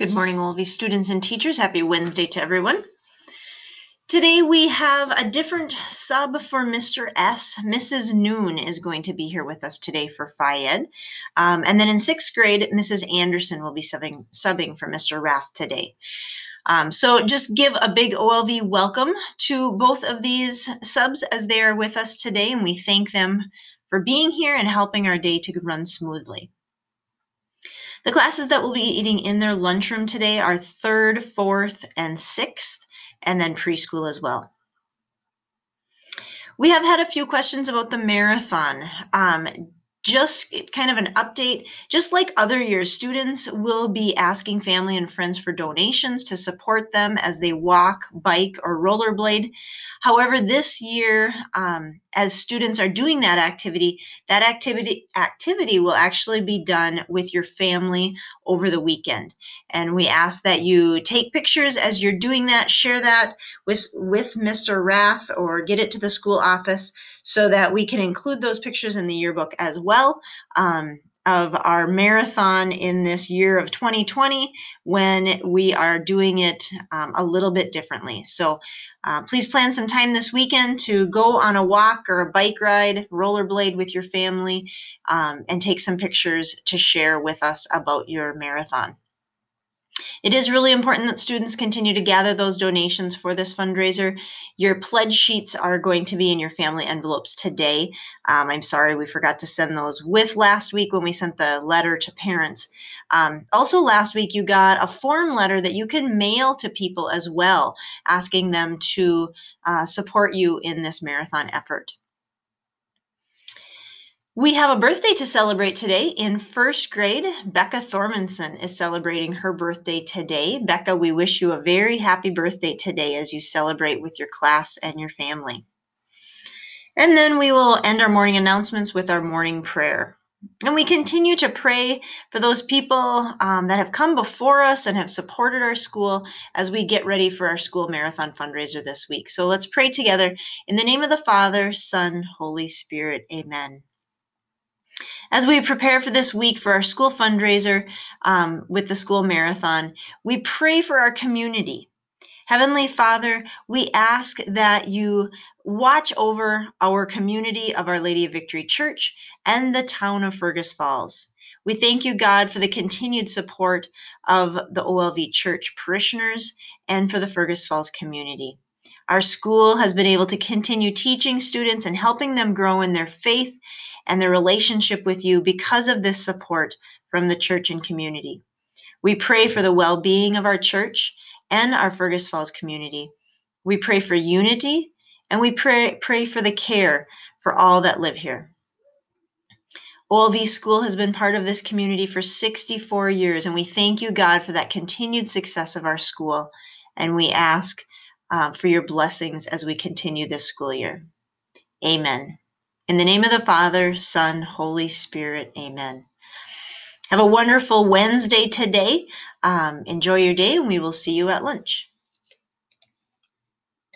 Good morning, all of you students and teachers. Happy Wednesday to everyone. Today we have a different sub for Mr. S. Mrs. Noon is going to be here with us today for Phi Um, and then in sixth grade, Mrs. Anderson will be subbing, subbing for Mr. Rath today. Um, so just give a big OLV welcome to both of these subs as they are with us today, and we thank them for being here and helping our day to run smoothly. The classes that will be eating in their lunchroom today are third, fourth, and sixth, and then preschool as well. We have had a few questions about the marathon. Um, just kind of an update, just like other years, students will be asking family and friends for donations to support them as they walk, bike, or rollerblade. However, this year, um, as students are doing that activity, that activity activity will actually be done with your family over the weekend. And we ask that you take pictures as you're doing that, share that with with Mr. Rath or get it to the school office so that we can include those pictures in the yearbook as well. Um, of our marathon in this year of 2020 when we are doing it um, a little bit differently. So uh, please plan some time this weekend to go on a walk or a bike ride, rollerblade with your family, um, and take some pictures to share with us about your marathon. It is really important that students continue to gather those donations for this fundraiser. Your pledge sheets are going to be in your family envelopes today. Um, I'm sorry we forgot to send those with last week when we sent the letter to parents. Um, also, last week you got a form letter that you can mail to people as well, asking them to uh, support you in this marathon effort. We have a birthday to celebrate today. In first grade, Becca Thormanson is celebrating her birthday today. Becca, we wish you a very happy birthday today as you celebrate with your class and your family. And then we will end our morning announcements with our morning prayer. And we continue to pray for those people um, that have come before us and have supported our school as we get ready for our school marathon fundraiser this week. So let's pray together in the name of the Father, Son, Holy Spirit. Amen. As we prepare for this week for our school fundraiser um, with the school marathon, we pray for our community. Heavenly Father, we ask that you watch over our community of Our Lady of Victory Church and the town of Fergus Falls. We thank you, God, for the continued support of the OLV Church parishioners and for the Fergus Falls community. Our school has been able to continue teaching students and helping them grow in their faith and their relationship with you because of this support from the church and community. We pray for the well being of our church and our Fergus Falls community. We pray for unity and we pray, pray for the care for all that live here. OLV School has been part of this community for 64 years, and we thank you, God, for that continued success of our school. And we ask uh, for your blessings as we continue this school year. Amen. In the name of the Father, Son, Holy Spirit, amen. Have a wonderful Wednesday today. Um, enjoy your day, and we will see you at lunch.